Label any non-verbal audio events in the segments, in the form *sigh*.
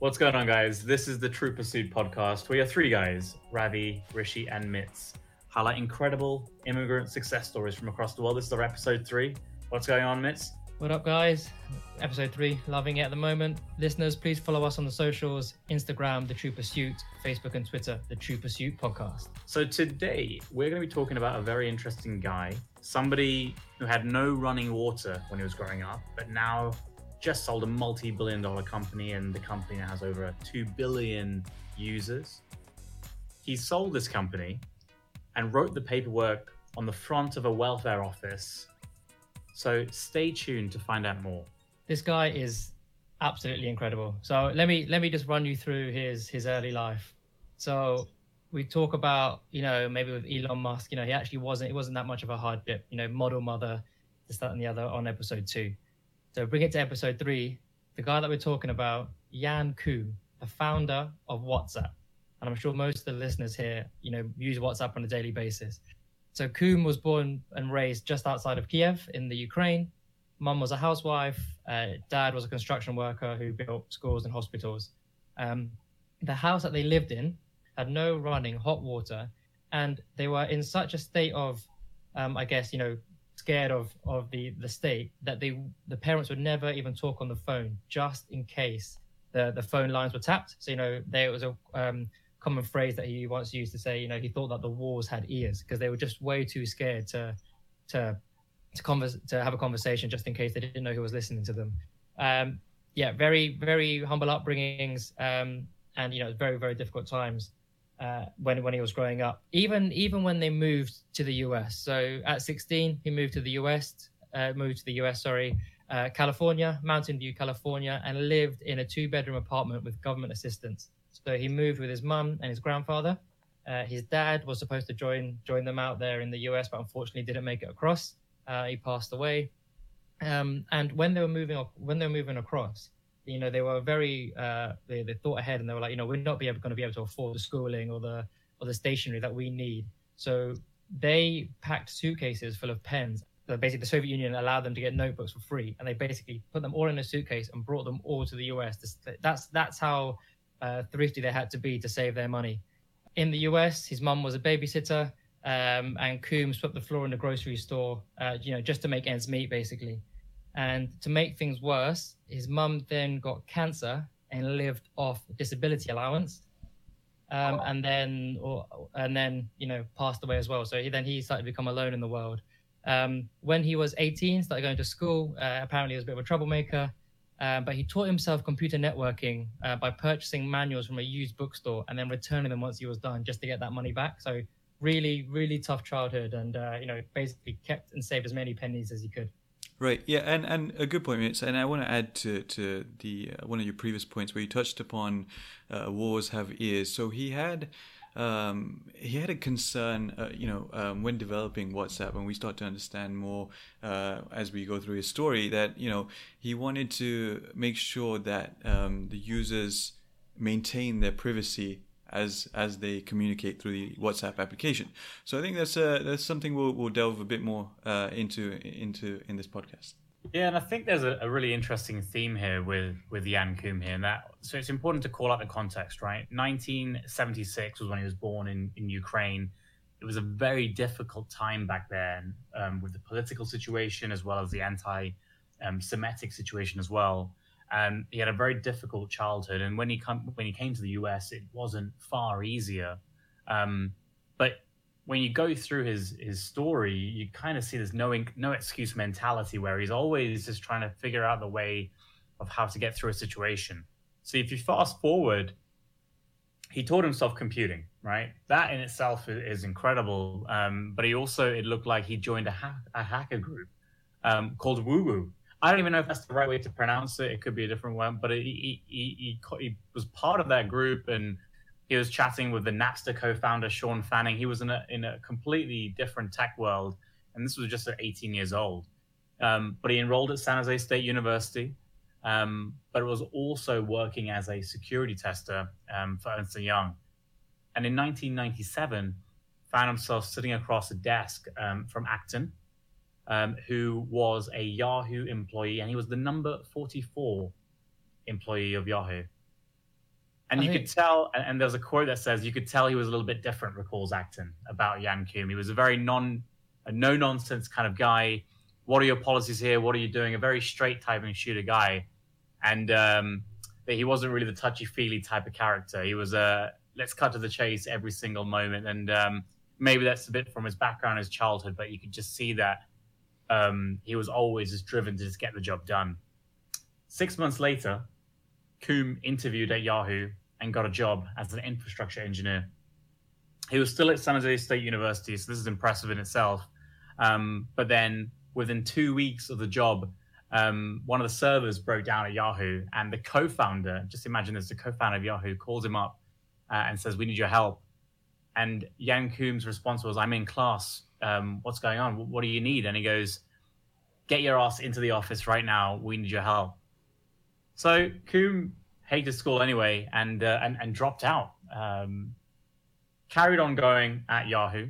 What's going on, guys? This is the True Pursuit podcast. We are three guys Ravi, Rishi, and Mitz highlight incredible immigrant success stories from across the world. This is our episode three. What's going on, Mitz? What up, guys? Episode three, loving it at the moment. Listeners, please follow us on the socials Instagram, The True Pursuit, Facebook and Twitter, The True Pursuit Podcast. So, today we're going to be talking about a very interesting guy, somebody who had no running water when he was growing up, but now just sold a multi billion dollar company, and the company now has over 2 billion users. He sold this company and wrote the paperwork on the front of a welfare office. So stay tuned to find out more. This guy is absolutely incredible. So let me let me just run you through his his early life. So we talk about you know maybe with Elon Musk, you know he actually wasn't it wasn't that much of a hardship. You know model mother, this that and the other on episode two. So bring it to episode three. The guy that we're talking about, Jan Koum, the founder of WhatsApp and I'm sure most of the listeners here, you know, use WhatsApp on a daily basis. So Koum was born and raised just outside of Kiev in the Ukraine. Mum was a housewife. Uh, dad was a construction worker who built schools and hospitals. Um, the house that they lived in had no running hot water, and they were in such a state of, um, I guess, you know, scared of of the the state that they the parents would never even talk on the phone just in case the the phone lines were tapped. So you know, there was a um, common phrase that he once used to say, you know, he thought that the walls had ears because they were just way too scared to to to converse to have a conversation just in case they didn't know who was listening to them. Um, yeah, very very humble upbringings, um, and you know, very very difficult times uh, when when he was growing up. Even even when they moved to the US. So at 16, he moved to the US. Uh, moved to the US. Sorry. Uh, California, Mountain View, California, and lived in a two bedroom apartment with government assistance. So he moved with his mum and his grandfather. Uh, his dad was supposed to join join them out there in the US, but unfortunately didn't make it across. Uh, he passed away. Um, and when they were moving when they were moving across, you know, they were very uh, they, they thought ahead and they were like, you know, we're not be able, going to be able to afford the schooling or the or the stationery that we need. So they packed suitcases full of pens. So basically, the Soviet Union allowed them to get notebooks for free, and they basically put them all in a suitcase and brought them all to the US. That's that's how uh, thrifty they had to be to save their money. In the US, his mum was a babysitter, um, and Koum swept the floor in the grocery store, uh, you know, just to make ends meet, basically. And to make things worse, his mum then got cancer and lived off disability allowance, um, and then, or, and then, you know, passed away as well. So he, then he started to become alone in the world. Um, when he was 18, started going to school. Uh, apparently, he was a bit of a troublemaker. Uh, but he taught himself computer networking uh, by purchasing manuals from a used bookstore and then returning them once he was done just to get that money back. So really, really tough childhood, and uh, you know, basically kept and saved as many pennies as he could. Right. Yeah, and, and a good point, Mitz. And I want to add to to the uh, one of your previous points where you touched upon uh, wars have ears. So he had um, he had a concern, uh, you know, um, when developing WhatsApp, and we start to understand more uh, as we go through his story, that you know he wanted to make sure that um, the users maintain their privacy as as they communicate through the WhatsApp application. So I think that's that's something we'll we'll delve a bit more uh, into into in this podcast. Yeah, and I think there's a, a, really interesting theme here with with Jan Koum here, and that so it's important to call out the context, right? 1976 was when he was born in in Ukraine. It was a very difficult time back then um, with the political situation as well as the anti-Semitic um, situation as well. And he had a very difficult childhood, and when he come when he came to the US, it wasn't far easier. Um, but when you go through his his story, you kind of see this no no excuse mentality where he's always just trying to figure out the way of how to get through a situation. So if you fast forward, he taught himself computing, right? That in itself is incredible. Um, but he also it looked like he joined a, ha- a hacker group um, called w00w00. I don't even know if that's the right way to pronounce it. It could be a different one, but he, he, he, he was part of that group and he was chatting with the Napster co-founder Sean Fanning. He was in a in a completely different tech world, and this was just at 18 years old. Um, but he enrolled at San Jose State University, um, but was also working as a security tester um, for Ernst Young. And in 1997, found himself sitting across a desk um, from Acton, um, who was a Yahoo employee, and he was the number 44 employee of Yahoo. And I you think- could tell, and, and there's a quote that says, you could tell he was a little bit different, recalls Acton, about Jan Koum. He was a very non, a no nonsense kind of guy. What are your policies here? What are you doing? A very straight type and shooter guy. And um, that he wasn't really the touchy feely type of character. He was a let's cut to the chase every single moment. And um, maybe that's a bit from his background, his childhood, but you could just see that um, he was always just driven to just get the job done. Six months later, Koum interviewed at Yahoo and got a job as an infrastructure engineer. He was still at San Jose State University, so this is impressive in itself. Um, but then within two weeks of the job, um, one of the servers broke down at Yahoo, and the co-founder, just imagine this, the co-founder of Yahoo calls him up uh, and says, "We need your help." And Jan Koum's response was, "I'm in class. Um, what's going on? What do you need?" And he goes, "Get your ass into the office right now. We need your help." So Koum hated school anyway, and uh, and and dropped out. Um, carried on going at Yahoo.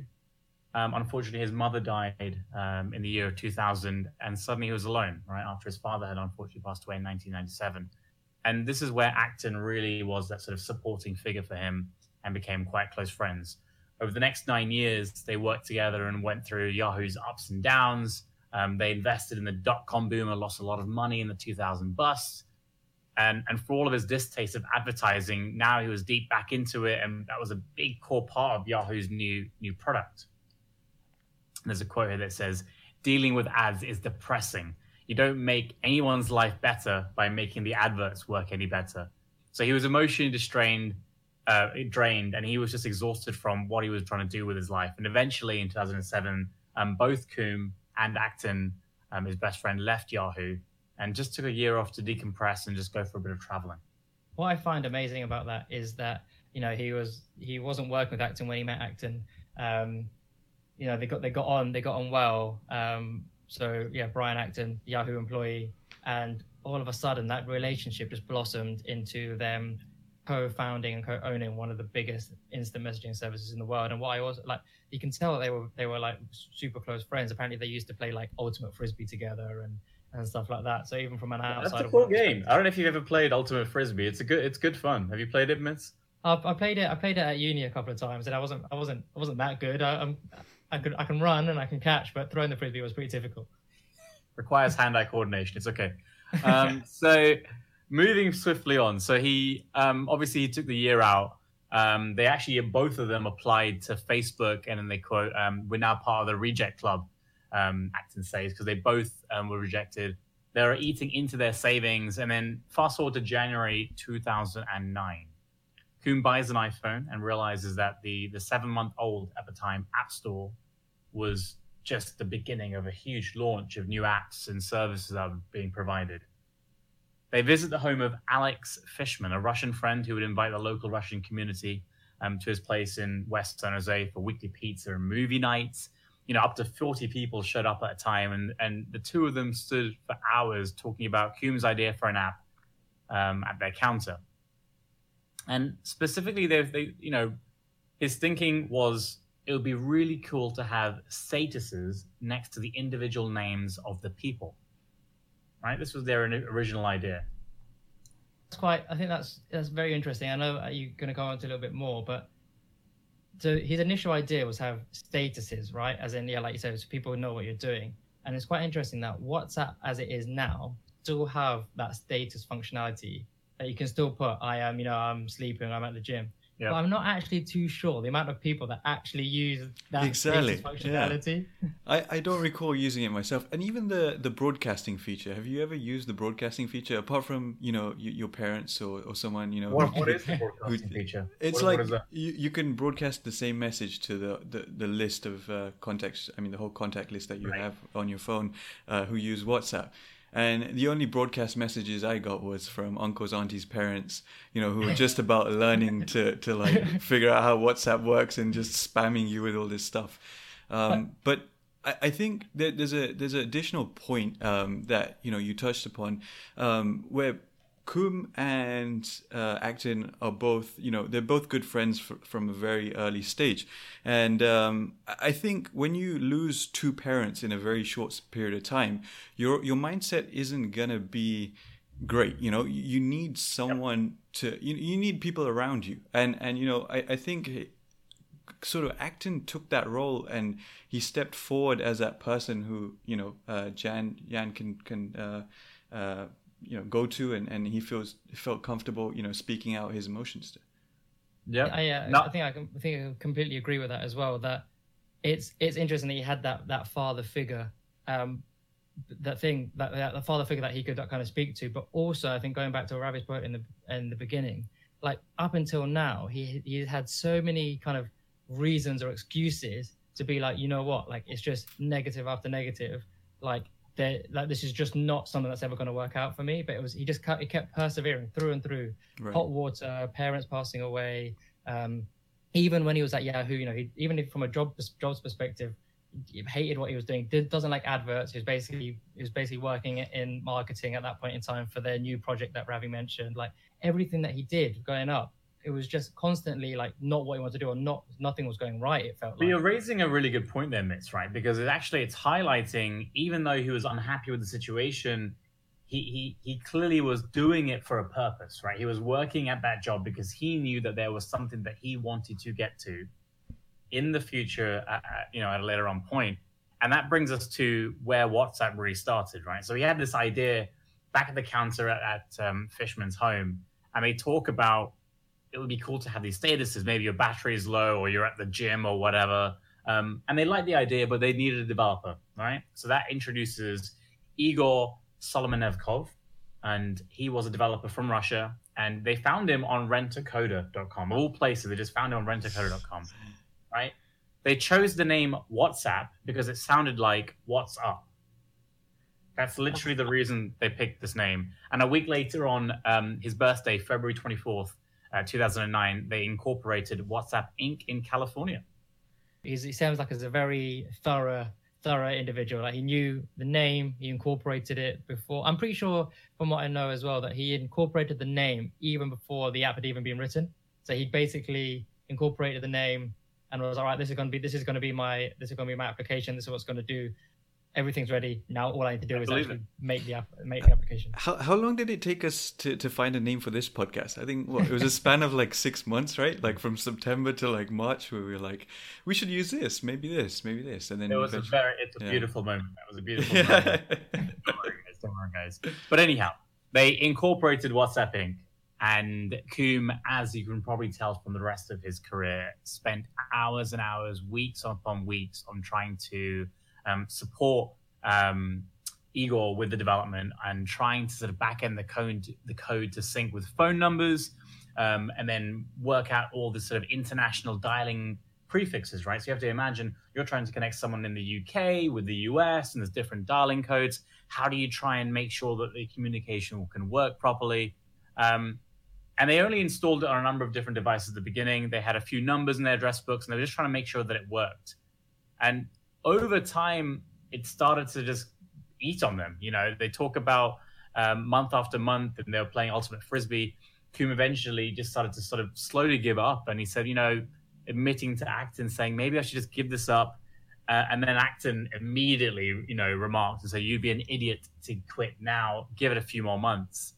Um, unfortunately, his mother died um, in the year of 2000, and suddenly he was alone. Right after his father had unfortunately passed away in 1997, and this is where Acton really was that sort of supporting figure for him, and became quite close friends. Over the next nine years, they worked together and went through Yahoo's ups and downs. Um, they invested in the dot com boom and lost a lot of money in the 2000 bust and and for all of his distaste of advertising, now he was deep back into it, and that was a big core part of Yahoo's new new product. And there's a quote here that says, "Dealing with ads is depressing. You don't make anyone's life better by making the adverts work any better." So he was emotionally distrained, uh, drained, and he was just exhausted from what he was trying to do with his life. And eventually, in 2007, um, both Koum and Acton, um, his best friend, left Yahoo and just took a year off to decompress and just go for a bit of traveling. what I find amazing about that is that you know he was he wasn't working with Acton when he met Acton. Um, you know they got they got on they got on well. Um, so yeah, Brian Acton, Yahoo employee, and all of a sudden that relationship just blossomed into them co-founding and co-owning one of the biggest instant messaging services in the world. And what I also like, you can tell they were they were like super close friends. Apparently, they used to play like ultimate frisbee together and and stuff like that. So even from an outside, That's a cool game. I don't know if you've ever played Ultimate Frisbee. It's a good, it's good fun. Have you played it, Mitz? I played it. I played it at uni a couple of times, and I wasn't. I wasn't. I wasn't that good. I, I'm. I could. I can run and I can catch, but throwing the frisbee was pretty difficult. Requires hand-eye coordination. It's okay. *laughs* Um, so moving swiftly on. So he um, obviously he took the year out. Um, they actually both of them applied to Facebook, and then they quote, um, "We're now part of the reject club." Um, Acton says because they both um, were rejected. They were eating into their savings, and then fast forward to January 2009. Koum buys an iPhone and realizes that the the seven month old at the time App Store was just the beginning of a huge launch of new apps and services that were being provided. They visit the home of Alex Fishman, a Russian friend who would invite the local Russian community um, to his place in West San Jose for weekly pizza and movie nights. You know, up to 40 people showed up at a time, and, and the two of them stood for hours talking about Koum's idea for an app um, at their counter. And specifically, they, they, you know, his thinking was it would be really cool to have statuses next to the individual names of the people. Right? This was their original idea. It's quite. I think that's that's very interesting. I know you're going to go into a little bit more, but so his initial idea was have statuses, right? As in, yeah, like you said, so people know what you're doing. And it's quite interesting that WhatsApp, as it is now, still have that status functionality that you can still put. I am, you know, I'm sleeping. I'm at the gym. Yeah. But I'm not actually too sure the amount of people that actually use that Exactly, status yeah. functionality. I, I don't recall using it myself. And even the, the broadcasting feature. Have you ever used the broadcasting feature apart from, you know, y- your parents or, or someone, you know? What, who- what is the broadcasting who- feature? It's What- like what is that? you, you can broadcast the same message to the, the, the list of uh, contacts, I mean, the whole contact list that you Right. have on your phone uh, who use WhatsApp. And the only broadcast messages I got was from uncles, aunties, parents, you know, who were just about *laughs* learning to, to like figure out how WhatsApp works and just spamming you with all this stuff. Um, but I, I think that there's a there's an additional point um, that you know you touched upon um, where Koum and uh, Acton are both, you know, they're both good friends fr- from a very early stage. And um, I think when you lose two parents in a very short period of time, your your mindset isn't gonna be great. You know, you need someone to you, you need people around you, and and you know, I I think sort of Acton took that role and he stepped forward as that person who you know uh, Jan Jan can can uh, uh, you know go to and, and he feels felt comfortable you know speaking out his emotions to. Yeah, I, uh, no. I think I, can, I think I completely agree with that as well. That it's it's interesting that he had that that father figure, um, that thing that, that the father figure that he could kind of speak to. But also, I think going back to Ravi's point in the in the beginning, like up until now, he he had so many kind of reasons or excuses to be like, you know what, like it's just negative after negative. Like that, like this is just not something that's ever going to work out for me. But it was he just kept, he kept persevering through and through. Right. Hot water, parents passing away. Um, even when he was at Yahoo, you know, he, even if from a job jobs perspective, he hated what he was doing. Did, doesn't like adverts. He was basically he was basically working in marketing at that point in time for their new project that Ravi mentioned. Like everything that he did going up it was just constantly like not what he wanted to do or not nothing was going right it felt but like. you're raising a really good point there mitz right? Because it actually it's highlighting even though he was unhappy with the situation he, he he clearly was doing it for a purpose right? He was working at that job because he knew that there was something that he wanted to get to in the future at, at, you know at a later on point. And that brings us to where whatsapp really started right? So he had this idea back at the counter at, at um, Fishman's home and they talk about it would be cool to have these statuses. Maybe your battery is low or you're at the gym or whatever. Um, and they liked the idea, but they needed a developer, right? So that introduces Igor Solomennikov, and he was a developer from Russia. And they found him on rentacoder.com. All places, they just found him on rentacoder.com, right? They chose the name WhatsApp because it sounded like "What's up." That's literally the reason they picked this name. And a week later, on um, his birthday, February 24th, uh, 2009, they incorporated WhatsApp Inc. in California. He's, he sounds like he's a very thorough, thorough individual. Like he knew the name, he incorporated it before. I'm pretty sure, from what I know as well, that he incorporated the name even before the app had even been written. So he basically incorporated the name and was all right. This is going to be this is going to be my this is going to be my application. This is what's going to do everything's ready. Now all I need to do I is actually it. make the app, make the application. How how long did it take us to, to find a name for this podcast? I think what, it was a span of like six months, right? Like from September to like March, where we were like, we should use this, maybe this, maybe this, and then it was a very it's a yeah. beautiful moment. That was a beautiful moment. *laughs* don't worry, guys, don't worry, guys. But anyhow, they incorporated WhatsApp Inc. And Koum, as you can probably tell from the rest of his career, spent hours and hours, weeks upon weeks on trying to um, support um, Igor with the development and trying to sort of back end the code the code to sync with phone numbers um, and then work out all the sort of international dialing prefixes, right? So you have to imagine you're trying to connect someone in the UK with the US and there's different dialing codes. How do you try and make sure that the communication can work properly? Um, and they only installed it on a number of different devices at the beginning. They had a few numbers in their address books and they were just trying to make sure that it worked. And over time, it started to just eat on them. You know, they talk about um, month after month, and they were playing ultimate frisbee. Koum eventually just started to sort of slowly give up, and he said, you know, admitting to Acton, saying maybe I should just give this up. Uh, and then Acton immediately, you know, remarked and said, "You'd be an idiot to quit now. Give it a few more months."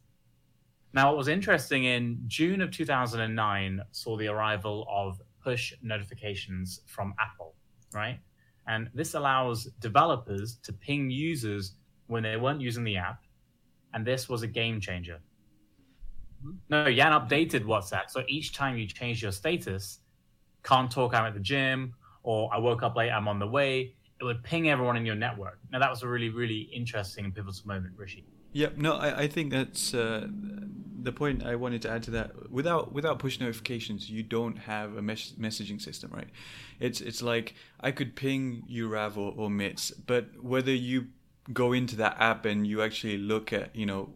Now, what was interesting in June of 2009 saw the arrival of push notifications from Apple, right? And this allows developers to ping users when they weren't using the app. And this was a game changer. No, Jan updated WhatsApp. So each time you change your status, can't talk, I'm at the gym, or I woke up late, I'm on the way, it would ping everyone in your network. Now, that was a really, really interesting and pivotal moment, Rishi. Yep. No, I, I think that's uh, the point I wanted to add to that. Without without push notifications, you don't have a mes- messaging system, right? It's it's like I could ping you Rav or, or Mitz, but whether you go into that app and you actually look at you know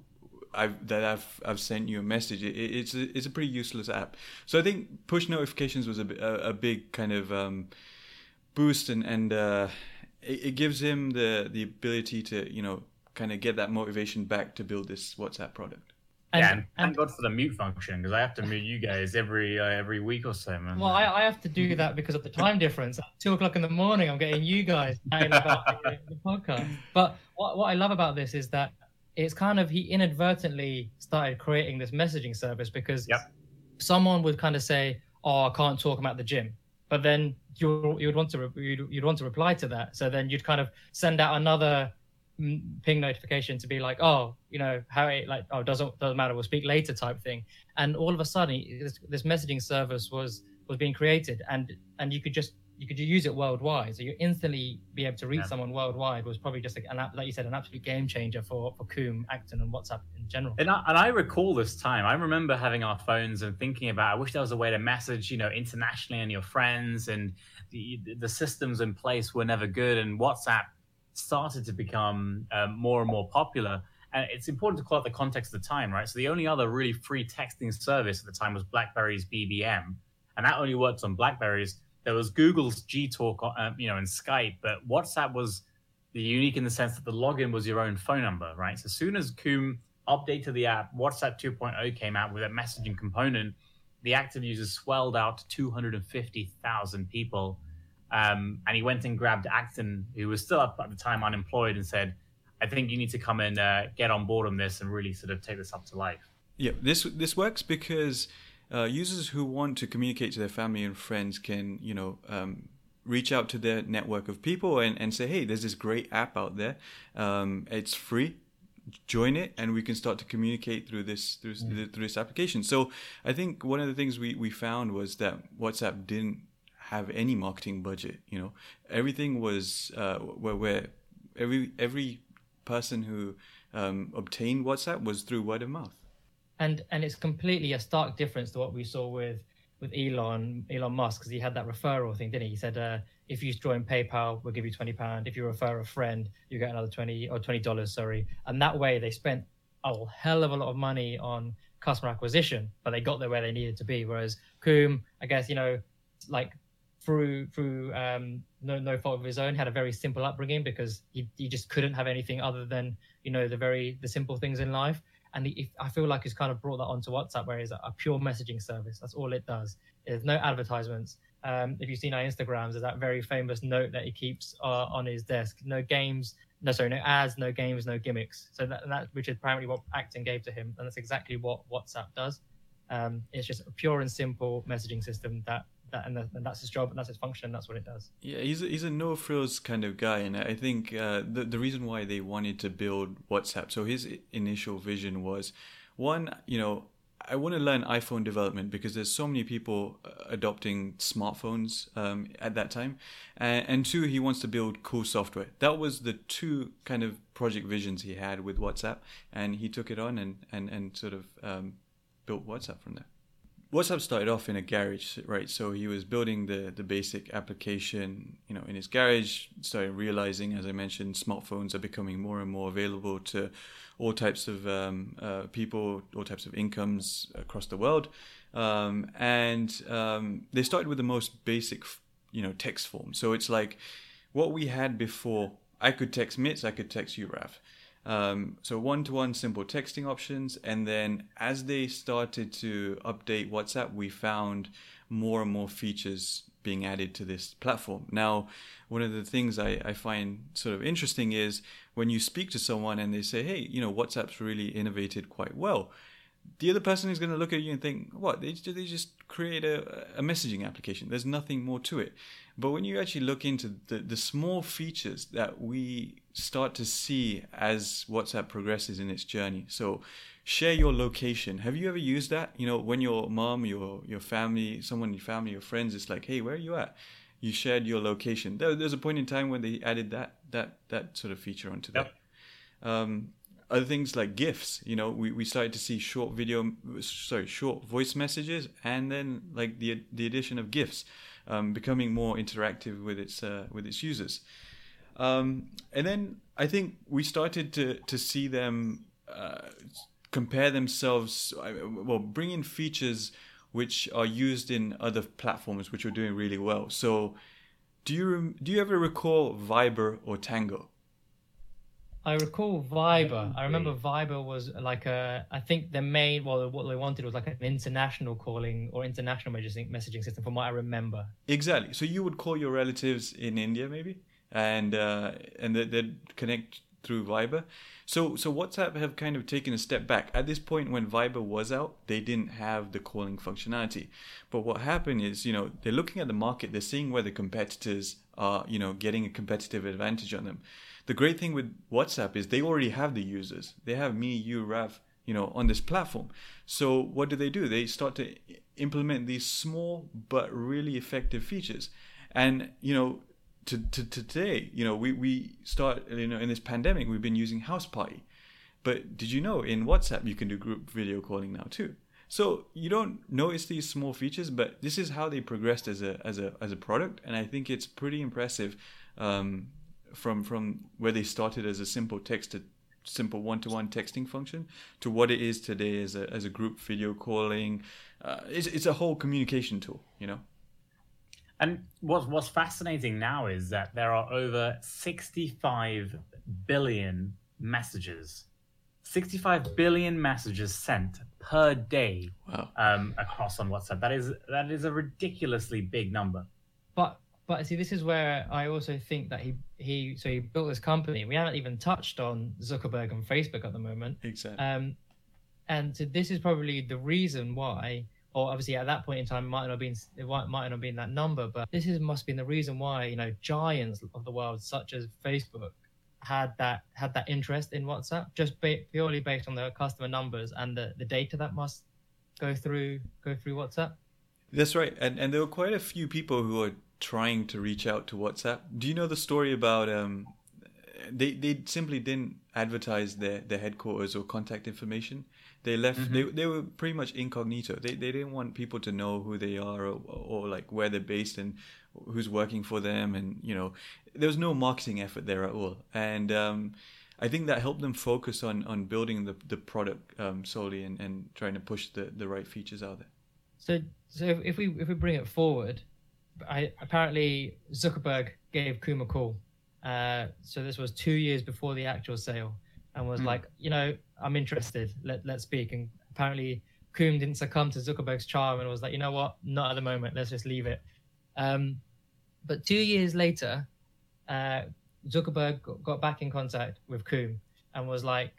I've, that I've I've sent you a message. It, it's a, it's a pretty useless app. So I think push notifications was a, a, a big kind of um, boost, and and uh, it, it, gives him the the ability to you know kind of get that motivation back to build this WhatsApp product. And, yeah, and thank and, God for the mute function because I have to mute you guys every uh, every week or so, man. Well, I, I have to do that because of the time difference. At two o'clock in the morning, I'm getting you guys about the, the podcast. But what, what I love about this is that it's kind of he inadvertently started creating this messaging service because Yep. someone would kind of say, "Oh, I can't talk about the gym," but then you you would want to re- you'd, you'd want to reply to that. So then you'd kind of send out another ping notification to be like, "Oh, you know how it like oh doesn't doesn't matter, we'll speak later" type thing. And all of a sudden, this, this messaging service was was being created, and and you could just you could use it worldwide. So you instantly be able to reach Yeah. someone worldwide was probably just an app, like you said, an absolute game changer for for Koum, Acton, and WhatsApp in general. And I, and I recall this time. I remember having our phones and thinking about. I wish there was a way to message, you know, internationally and your friends. And the the systems in place were never good. And WhatsApp started to become um, more and more popular. And it's important to call out the context of the time, right? So the only other really free texting service at the time was BlackBerry's BBM, and that only worked on Blackberries. There was Google's Gtalk, um, you know, and Skype, but WhatsApp was unique in the sense that the login was your own phone number, right? So as soon as Koum updated the app, WhatsApp 2.0 came out with a messaging component. The active users swelled out to 250,000 people. Um, and he went and grabbed Acton, who was still up at the time unemployed, and said, I think you need to come and uh, get on board on this and really sort of take this up to life. Yeah, this this works because uh, users who want to communicate to their family and friends can, you know, um, reach out to their network of people and, and say, hey, there's this great app out there. Um, it's free. Join it, and we can start to communicate through this through, through this application. So I think one of the things we, we found was that WhatsApp didn't have any marketing budget. You know, everything was uh, where where every every person who um, obtained WhatsApp was through word of mouth and and it's completely a stark difference to what we saw with with Elon Elon Musk because he had that referral thing, didn't he? He said uh, if you join PayPal, we'll give you twenty pound. If you refer a friend, you get another twenty or twenty dollars. Sorry, and that way they spent a hell of a lot of money on customer acquisition, but they got there where they needed to be. Whereas Koum, I guess you know, like through through um, no no fault of his own, had a very simple upbringing because he he just couldn't have anything other than you know the very the simple things in life and I feel like he's kind of brought that onto WhatsApp, where it's a pure messaging service. That's all it does. There's no advertisements. Um, if you've seen our Instagrams, there's that very famous note that he keeps uh, on his desk. No games, no sorry, no ads, no games, no gimmicks. So that, that which is apparently what Acton gave to him, and that's exactly what WhatsApp does. Um, it's just a pure and simple messaging system that and, the, and, that's his job and that's his function. and That's what it does. Yeah, he's a, he's a no frills kind of guy, and I think uh, the the reason why they wanted to build WhatsApp. So his initial vision was, one, you know, I want to learn iPhone development because there's so many people uh, adopting smartphones um, at that time, and, and two, he wants to build cool software. That was the two kind of project visions he had with WhatsApp, and he took it on and and and sort of um, built WhatsApp from there. WhatsApp started off in a garage, right? So he was building the the basic application, you know, in his garage. Started realizing, as I mentioned, smartphones are becoming more and more available to all types of um, uh, people, all types of incomes across the world, um, and um, they started with the most basic, you know, text form. So it's like what we had before. I could text Mitz, I could text you. Um, so one-to-one simple texting options, and then as they started to update WhatsApp, we found more and more features being added to this platform. Now, one of the things I, I find sort of interesting is when you speak to someone and they say, "Hey, you know, WhatsApp's really innovated quite well." The other person is going to look at you and think, "What? They, they just create a, a messaging application. There's nothing more to it." But when you actually look into the, the small features that we start to see as WhatsApp progresses in its journey. So share your location. Have you ever used that? You know, when your mom, your your family, someone in your family, your friends, is like, hey, where are you at? You shared your location. There, there's a point in time when they added that that that sort of feature onto Yep. that. Um, other things like gifs you know we, we started to see short video sorry short voice messages and then like the the addition of gifs um, becoming more interactive with its uh, with its users. Um, and then I think we started to to see them uh, compare themselves well bring in features which are used in other platforms which are doing really well. So do you do you ever recall Viber or Tango I recall Viber. I remember Viber was like a. I think the main. Well, what they wanted was like an international calling or international messaging messaging system, from what I remember. Exactly. So you would call your relatives in India, maybe, and uh, and they- they'd connect through Viber. So so WhatsApp have kind of taken a step back. At this point when Viber was out, they didn't have the calling functionality. But what happened is, you know, they're looking at the market, they're seeing where the competitors are, you know, getting a competitive advantage on them. The great thing with WhatsApp is they already have the users. They have me, you, Rav, you know, on this platform. So what do they do? They start to implement these small but really effective features. And, you know, to, to, to today, you know, we, we start, you know, in this pandemic, we've been using House Party. But did you know in WhatsApp you can do group video calling now too? So you don't notice these small features, but this is how they progressed as a as a as a product, and I think it's pretty impressive um, from from where they started as a simple text to simple one-to-one texting function to what it is today as a as a group video calling. Uh, it's it's a whole communication tool, you know. And what's what's fascinating now is that there are over 65 billion messages, 65 billion messages sent per day Wow. um, across on WhatsApp. That is that is a ridiculously big number. But but see, this is where I also think that he he so he built this company. We haven't even touched on Zuckerberg and Facebook at the moment. Exactly. Um, and so this is probably the reason why, or obviously at that point in time, it might not have been it might, might not have been that number, but this is must have been the reason why you know giants of the world such as Facebook had that had that interest in WhatsApp just ba- purely based on the customer numbers and the, the data that must go through go through WhatsApp. That's right, and and there were quite a few people who are trying to reach out to WhatsApp. Do you know the story about um, they they simply didn't advertise their, their headquarters or contact information. They left. They they were pretty much incognito. They they didn't want people to know who they are or, or like where they're based and who's working for them. And you know, there was no marketing effort there at all. And um, I think that helped them focus on on building the the product um, solely and, and trying to push the the right features out there. So so if, if we if we bring it forward, I apparently Zuckerberg gave Koum a call. Uh, so this was two years before the actual sale, and was Hmm. like, you know, I'm interested. Let let's speak. And apparently Koum didn't succumb to Zuckerberg's charm and was like, you know what, not at the moment. Let's just leave it. Um, but two years later, uh, Zuckerberg got, got back in contact with Koum and was like,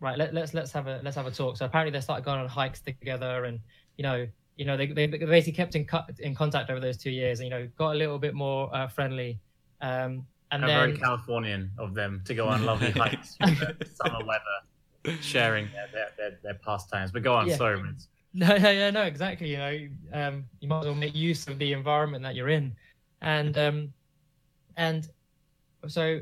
right, let, let's let's have a let's have a talk. So apparently they started going on hikes together, and you know, you know, they, they basically kept in cut in contact over those two years, and you know, got a little bit more uh, friendly. Um, and How then very Californian of them to go on *laughs* lovely hikes summer weather, sharing their, their, their, their pastimes. But go on, Yeah. sorry. No, yeah, yeah, no, exactly. You know, um, you might as well make use of the environment that you're in, and um, and so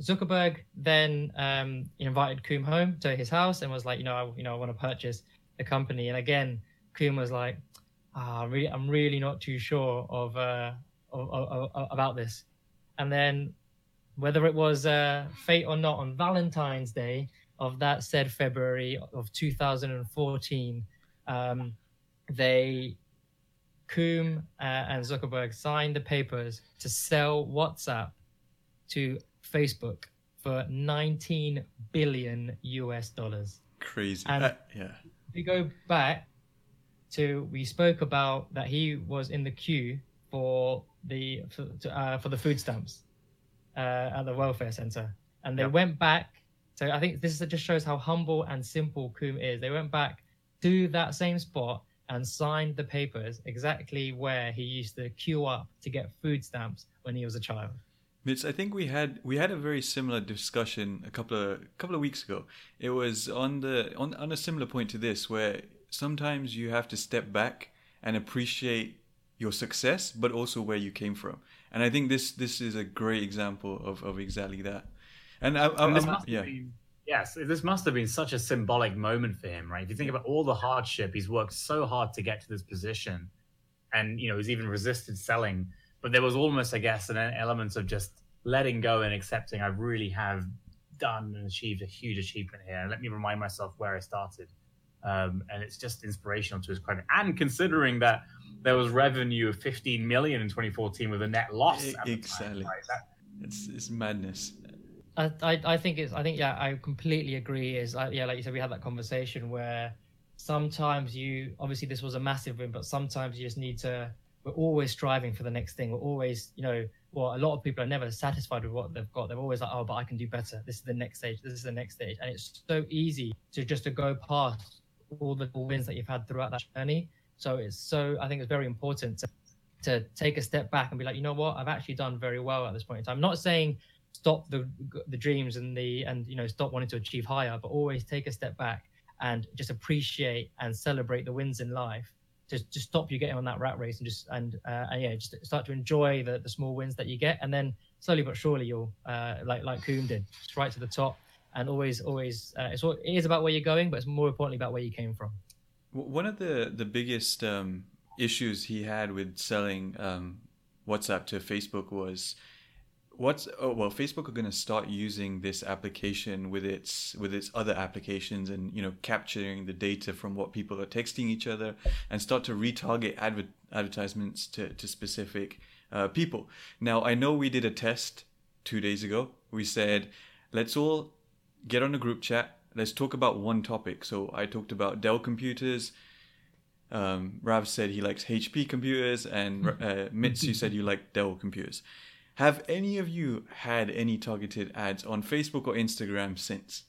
Zuckerberg then um, invited Koum home to his house and was like, you know, I, you know, I want to purchase the company. And again, Was like, ah, I'm really, I'm really not too sure of, uh, of, of, of about this. And then, whether it was uh, fate or not, on Valentine's Day of that said February of 2014 um, they Koum uh, and Zuckerberg signed the papers to sell WhatsApp to Facebook for 19 billion US dollars. Crazy. And- Uh, yeah. If we go back to we spoke about that he was in the queue for the for, to, uh, for the food stamps uh, at the welfare center, and they Yep. went back. So I think this is- just shows how humble and simple Koum is. They went back to that same spot and signed the papers exactly where he used to queue up to get food stamps when he was a child. Mitch, I think we had we had a very similar discussion a couple of couple of weeks ago. It was on the on on a similar point to this, where sometimes you have to step back and appreciate your success, but also where you came from. And I think this this is a great example of, of exactly that. And I, I, And this I'm- must yeah, been, yes, this must have been such a symbolic moment for him, right? If you think about all the hardship, he's worked so hard to get to this position, and you know he's even resisted selling. But there was almost, I guess, an element of just letting go and accepting. I really have done and achieved a huge achievement here. Let me remind myself where I started. Um, and it's just inspirational to his credit. And considering that there was revenue of 15 million in 2014 with a net loss, E- at the time, exactly. right? That- it's it's madness. I, I, I think it's I think yeah I completely agree is uh, yeah like you said we had that conversation where sometimes you obviously this was a massive win but sometimes you just need to we're always striving for the next thing we're always you know well, a lot of people are never satisfied with what they've got. They're always like, oh, but I can do better. This is the next stage. This is the next stage. And it's so easy to just to go past all the wins that you've had throughout that journey. So it's so, I think it's very important to, to take a step back and be like, you know what, I've actually done very well at this point in time. I'm not saying stop the the dreams and the and you know stop wanting to achieve higher, but always take a step back and just appreciate and celebrate the wins in life to just stop you getting on that rat race and just and uh, and yeah just start to enjoy the, the small wins that you get and then slowly but surely you'll uh, like like Koum did right to the top and always always uh, it's it is about where you're going but it's more importantly about where you came from. One of the the biggest um, issues he had with selling um, whatsapp to facebook was what's oh well facebook are going to start using this application with its with its other applications and you know capturing the data from what people are texting each other and start to retarget adver- advertisements to, to specific uh, people. Now i know we did a test two days ago. We said let's all get on a group chat let's talk about one topic so i talked about dell computers um, Rav said he likes HP computers, and uh, Mitsu said you like Dell computers. Have any of you had any targeted ads on Facebook or Instagram since?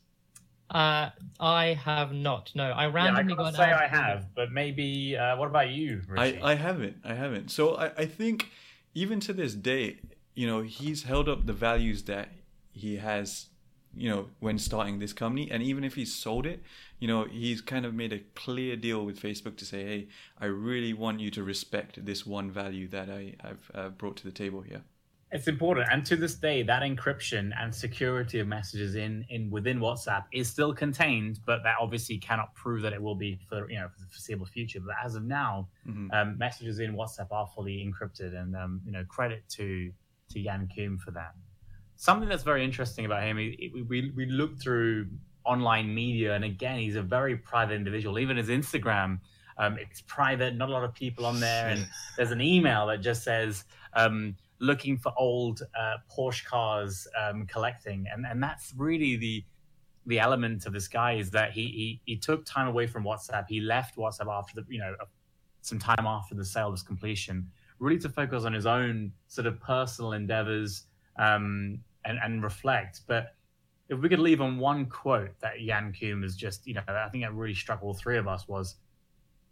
Uh, I have not. No, I randomly yeah, I got. Say I have, but maybe. Uh, what about you? Richie? I I haven't. I haven't. So I I think even to this day, you know, he's held up the values that he has, you know, when starting this company, and even if he's sold it, you know, he's kind of made a clear deal with Facebook to say, hey, I really want you to respect this one value that I I've uh, brought to the table here. It's important, and to this day, that encryption and security of messages in in within WhatsApp is still contained, but that obviously cannot prove that it will be for you know for the foreseeable future. But as of now, mm-hmm. um, messages in WhatsApp are fully encrypted, and um, you know credit to to Jan Koum for that. Something that's very interesting about him, we we, we look through online media, and again, he's a very private individual. Even his Instagram. Um, it's private, not a lot of people on there, and *laughs* there's an email that just says, um, looking for old uh, Porsche cars um, collecting, and and that's really the the element of this guy is that he, he he took time away from WhatsApp. He left WhatsApp after the you know some time after the sale was completion, really to focus on his own sort of personal endeavors um, and and reflect. But if we could leave on one quote that Jan Koum has just you know I think that really struck all three of us was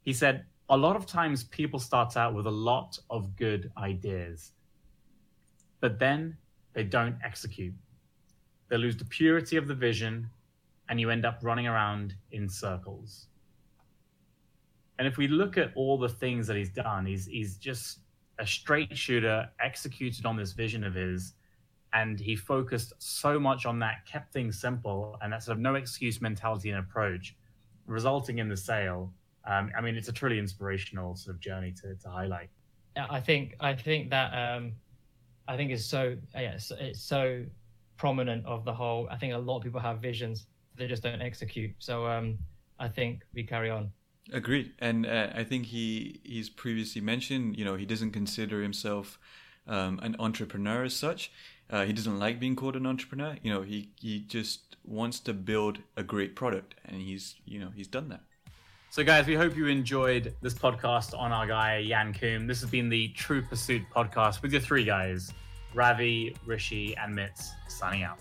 he said a lot of times people start out with a lot of good ideas but then they don't execute. They lose the purity of the vision, and you end up running around in circles. And if we look at all the things that he's done, he's he's just a straight shooter, executed on this vision of his, and he focused so much on that, kept things simple, and that sort of no excuse mentality and approach, resulting in the sale. Um, I mean, it's a truly inspirational sort of journey to, to highlight. I think I think that um, I think is so yeah, it's, it's so prominent of the whole. I think a lot of people have visions, they just don't execute. So um, I think we carry on. Agreed, and uh, I think he he's previously mentioned, you know, he doesn't consider himself um, an entrepreneur as such. Uh, he doesn't like being called an entrepreneur. You know, he he just wants to build a great product, and he's you know he's done that. So, guys, we hope you enjoyed this podcast on our guy, Jan Koum. This has been the True Pursuit podcast with your three guys, Ravi, Rishi, and Mitz, signing out.